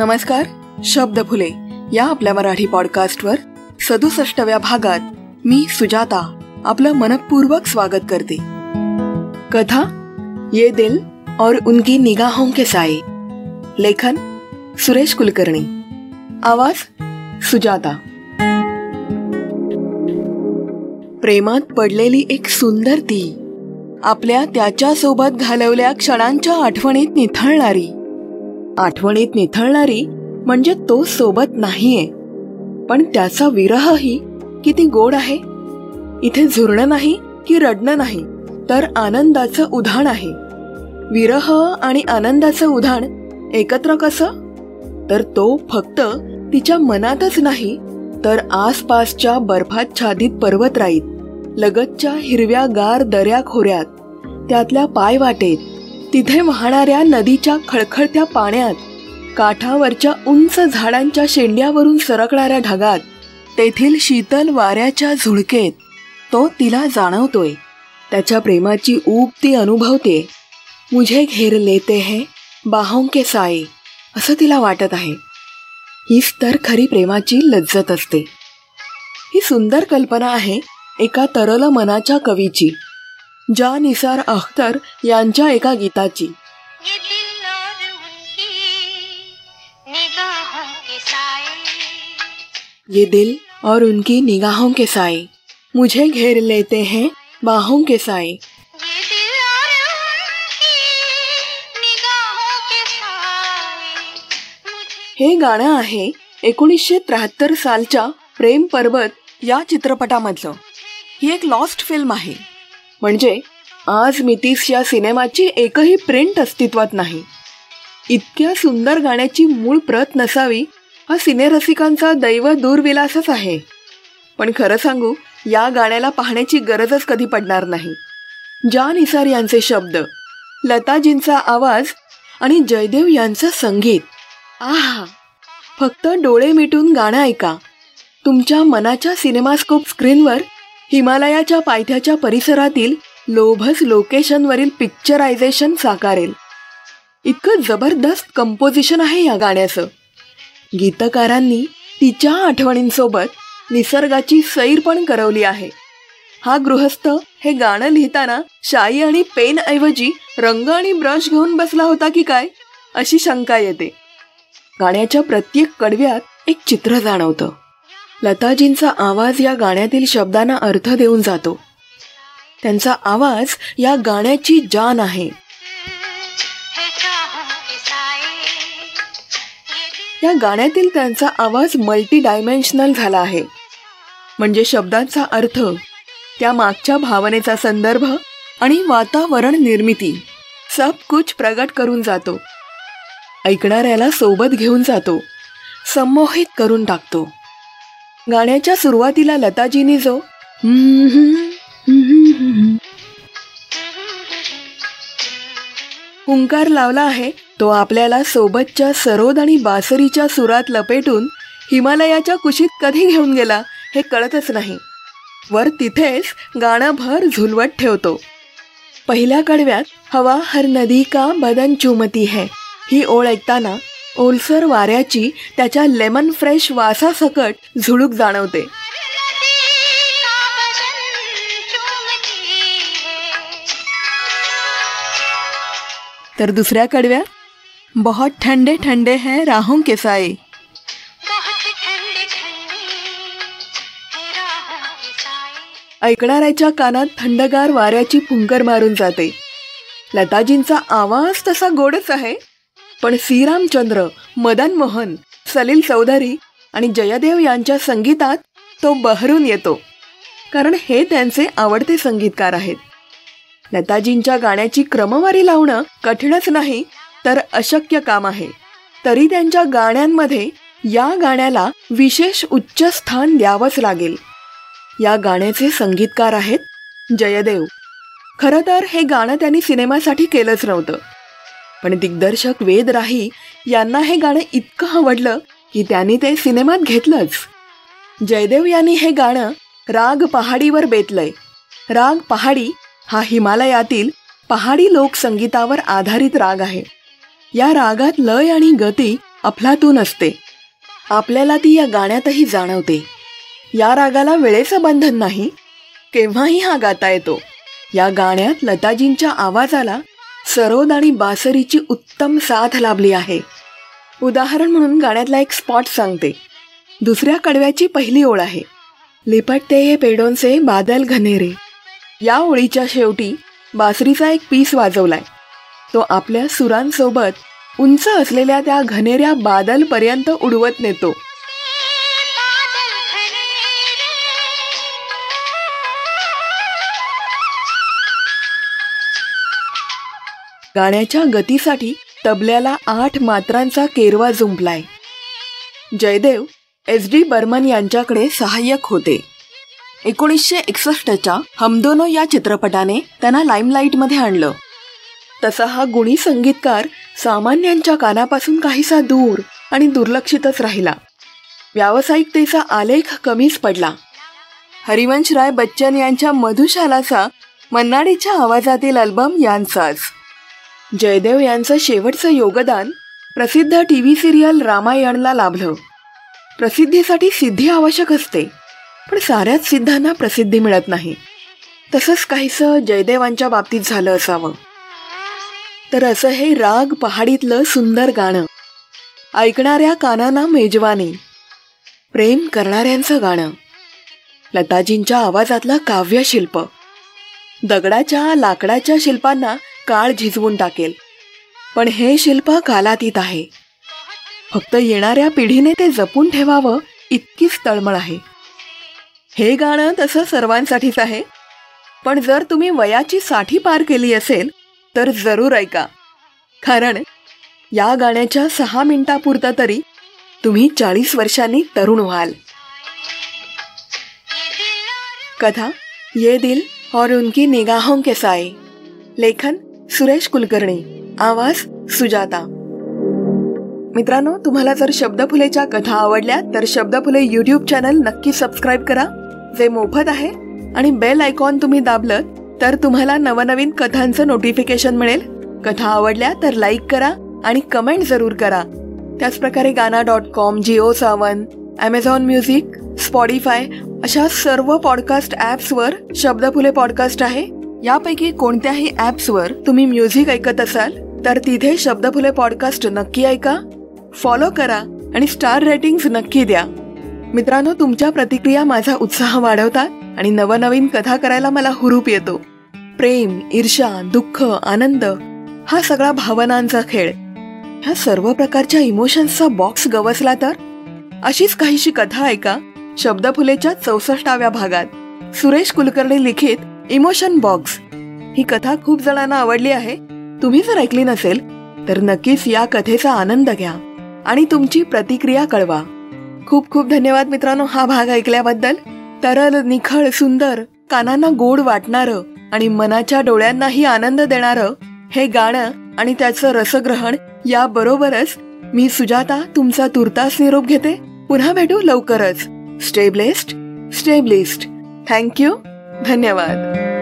नमस्कार शब्द फुले या आपल्या मराठी पॉडकास्टवर सदुसष्टव्या भागात मी सुजाता आपलं मनपूर्वक स्वागत करते. कथा ये दिल और उनकी निगाहों के साए लेखन सुरेश कुलकर्णी. आवाज सुजाता. प्रेमात पडलेली एक सुंदर ती आपल्या त्याच्यासोबत घालवल्या क्षणांच्या आठवणीत निथळणारी. आठवणीत निथळणारी म्हणजे तो सोबत नाहीये. पण त्याचा विरहही किती गोड आहे. इथे झुरणं नाही की रडणं नाही तर आनंदाचं उधाण आहे. विरह आणि आनंदाचं उधाण एकत्र कसं? तर तो फक्त तिच्या मनातच नाही तर आसपासच्या बर्फाच्छादित पर्वतराईत लगतच्या हिरव्या गार दऱ्या खोऱ्यात त्यातल्या पायवाटेत तिथे वाहणाऱ्या नदीच्या खळखळत्या पाण्यात काठावरच्या उंच झाडांच्या शेंड्यावरून सरकणाऱ्या ढगात तेथील शीतल वाऱ्याच्या झुळकेत तो तिला जाणवतोय. त्याच्या प्रेमाची ऊब ती अनुभवते. मुझे घेर लेते है बाहों के साये असं तिला वाटत आहे. हीच तर खरी प्रेमाची लज्जत असते. ही सुंदर कल्पना आहे एका तरल मनाच्या कवीची. जा निसार अख्तर यांच्या एका गीताची. ये दिल और उनकी निगाहों के साए। मुझे घेर लेते हैं बाहों के साए। हे गाणं आहे एकोणीसशे त्र्याहत्तर सालच्या प्रेम पर्वत या चित्रपटामधलं. ही एक लॉस्ट फिल्म आहे. म्हणजे आज मितीस या सिनेमाची एकही प्रिंट अस्तित्वात नाही. इतक्या सुंदर गाण्याची मूळ प्रत नसावी हा सिनेरसिकांचा दैव दूरविलासच आहे. पण खरं सांगू या गाण्याला पाहण्याची गरजच कधी पडणार नाही. जान इसार यांचे शब्द लताजींचा आवाज आणि जयदेव यांचं संगीत. आहा! फक्त डोळे मिटून गाणं ऐका. तुमच्या मनाच्या सिनेमास्कोप स्क्रीनवर हिमालयाच्या पायथ्याच्या परिसरातील लोभस लोकेशनवरील पिक्चरायझेशन साकारेल. इतकं जबरदस्त कंपोजिशन आहे या गाण्याचं. गीतकारांनी तिच्या आठवणींसोबत निसर्गाची सैर पण करवली आहे. हा गृहस्थ हे गाणं लिहिताना शाई आणि पेन ऐवजी रंग आणि ब्रश घेऊन बसला होता की काय अशी शंका येते. गाण्याच्या प्रत्येक कडव्यात एक चित्र जाणवतं. लताजींचा आवाज या गाण्यातील शब्दांना अर्थ देऊन जातो. त्यांचा आवाज या गाण्याची जान आहे. या गाण्यातील त्यांचा आवाज मल्टी डायमेन्शनल झाला आहे. म्हणजे शब्दांचा अर्थ त्या मागच्या भावनेचा संदर्भ आणि वातावरण निर्मिती. सब कुछ प्रगट करून जातो. ऐकणाऱ्याला सोबत घेऊन जातो. संमोहित करून टाकतो. गाण्याच्या सुरुवातीला लताजींनी जो हुंकार लावला आहे तो आपल्याला सोबतच्या सरोद आणि बासरीच्या सुरात लपेटून हिमालयाच्या कुशीत कधी घेऊन गेला हे कळतच नाही. वर तिथेच गाणं भर झुलवत ठेवतो. पहिल्या कडव्यात हवा हर नदी का बदन चुमती है ही ओळ ऐकताना ओलसर वाऱ्याची त्याच्या लेमन फ्रेश वासासकट झुळूक जाणवते. तर दुसऱ्या कडव्या? बहुत ठंडे ठंडे हैं राहों के साए ऐकणाऱ्याच्या कानात थंडगार वाऱ्याची फुंकर मारून जाते. लताजींचा आवाज तसा गोडच आहे. पण श्रीरामचंद्र मदन मोहन सलील चौधरी आणि जयदेव यांच्या संगीतात तो बहरून येतो. कारण हे त्यांचे आवडते संगीतकार आहेत. लताजींच्या गाण्याची क्रमवारी लावणं कठीणच नाही तर अशक्य काम आहे. तरी त्यांच्या गाण्यांमध्ये या गाण्याला विशेष उच्च स्थान द्यावंच लागेल. या गाण्याचे संगीतकार आहेत जयदेव. खरं तर हे गाणं त्यांनी सिनेमासाठी केलंच नव्हतं. पण दिग्दर्शक वेद राही यांना हे गाणं इतकं आवडलं की त्यांनी ते सिनेमात घेतलंच. जयदेव यांनी हे गाणं राग पहाडीवर बेतलंय. राग पहाडी हा हिमालयातील पहाडी लोकसंगीतावर आधारित राग आहे. या रागात लय आणि गती अफलातून असते. आपल्याला ती या गाण्यातही जाणवते. या रागाला वेळेचं बंधन नाही. केव्हाही हा गाता येतो. या गाण्यात लताजींच्या आवाजाला सरोद आणि बासरीची उत्तम साथ लाभली आहे. उदाहरण म्हणून गाण्यातला एक स्पॉट सांगते. दुसऱ्या कडव्याची पहिली ओळ आहे. लिपटते हे पेडोनचे बादल घनेरे. या ओळीच्या शेवटी बासरीचा एक पीस वाजवलाय. तो आपल्या सुरांसोबत उंच असलेल्या त्या घनेऱ्या बादलपर्यंत उडवत नेतो. गाण्याच्या गतीसाठी तबल्याला आठ मात्रांचा केरवा जुंपलाय. जयदेव एस डी बर्मन यांच्याकडे सहाय्यक होते. एकोणीसशे एकसष्टच्या हमदोनो या चित्रपटाने त्यांना लाईमलाईटमध्ये आणलं. तसा हा गुणी संगीतकार सामान्यांच्या कानापासून काहीसा दूर आणि दुर्लक्षितच राहिला. व्यावसायिकतेचा आलेख कमीच पडला. हरिवंश राय बच्चन यांच्या मधुशालाचा मन्नाडीच्या आवाजातील अल्बम यांचाच. जयदेव यांचं शेवटचं योगदान प्रसिद्ध टी व्ही सिरियल रामायणला लाभलं. प्रसिद्धीसाठी सिद्धी आवश्यक असते पण साऱ्याच सिद्धांना प्रसिद्धी मिळत नाही. तसंच काहीसं जयदेवांच्या बाबतीत झालं असावं. तर असं हे राग पहाडीतलं सुंदर गाणं. ऐकणाऱ्या कानांना मेजवानी. प्रेम करणाऱ्यांचं गाणं. लताजींच्या आवाजातलं काव्यशिल्प. दगडाच्या लाकडाच्या शिल्पांना काळ झिजवून टाकेल. पण हे शिल्प कालातीत आहे. फक्त येणाऱ्या पिढीने ते जपून ठेवावं इतकीच तळमळ आहे. हे गाणं तसं सर्वांसाठीच आहे. पण जर तुम्ही वयाची साठी पार केली असेल तर जरूर ऐका. कारण या गाण्याच्या सहा मिनिटापुरता तरी तुम्ही चाळीस वर्षांनी तरुण व्हाल. कथा ये दिल और उनकी निगाहों के साए. लेखन सुरेश कुलकर्णी. आवाज सुजाता. मित्रांनो तुम्हाला जर शब्दफुलेच्या कथा आवडल्या तर शब्दफुले युट्यूब चॅनल नक्की सबस्क्राईब करा. जे मोफत आहे आणि बेल आयकॉन तुम्ही दाबलं तर तुम्हाला नवनवीन कथांचं नोटिफिकेशन मिळेल. कथा आवडल्या तर लाईक करा आणि कमेंट जरूर करा. त्याचप्रकारे Gaana dot com Jio Saavn Amazon music Spotify अशा सर्व पॉडकास्ट ॲप्सवर शब्दफुले पॉडकास्ट आहे. यापैकी कोणत्याही ॲप्सवर तुम्ही म्युझिक ऐकत असाल तर तिथे शब्दफुले पॉडकास्ट नक्की ऐका फॉलो करा आणि स्टार रेटिंग्स नक्की द्या. मित्रांनो तुमच्या प्रतिक्रिया माझा उत्साह वाढवतात आणि नवनवीन कथा करायला मला हुरूप येतो. प्रेम ईर्षा दुःख आनंद हा सगळा भावनांचा खेळ. ह्या सर्व प्रकारच्या इमोशन्सचा बॉक्स गवसला तर? अशीच काहीशी कथा ऐका शब्दफुलेच्या चौसष्टाव्या भागात. सुरेश कुलकर्णी लिखित इमोशन बॉक्स. ही कथा खूप जणांना आवडली आहे. तुम्ही जर ऐकली नसेल तर नक्कीच या कथेचा आनंद घ्या आणि तुमची प्रतिक्रिया कळवा. खूप खूप धन्यवाद मित्रांनो हा भाग ऐकल्याबद्दल. तरल निखळ सुंदर कानांना गोड वाटणारं आणि मनाच्या डोळ्यांनाही आनंद देणारं हे गाणं आणि त्याचं रसग्रहण या बरोबरच मी सुजाता तुमचा तुर्तास निरोप घेते. पुन्हा भेटू लवकरच. Stay blessed stay thank you. धन्यवाद.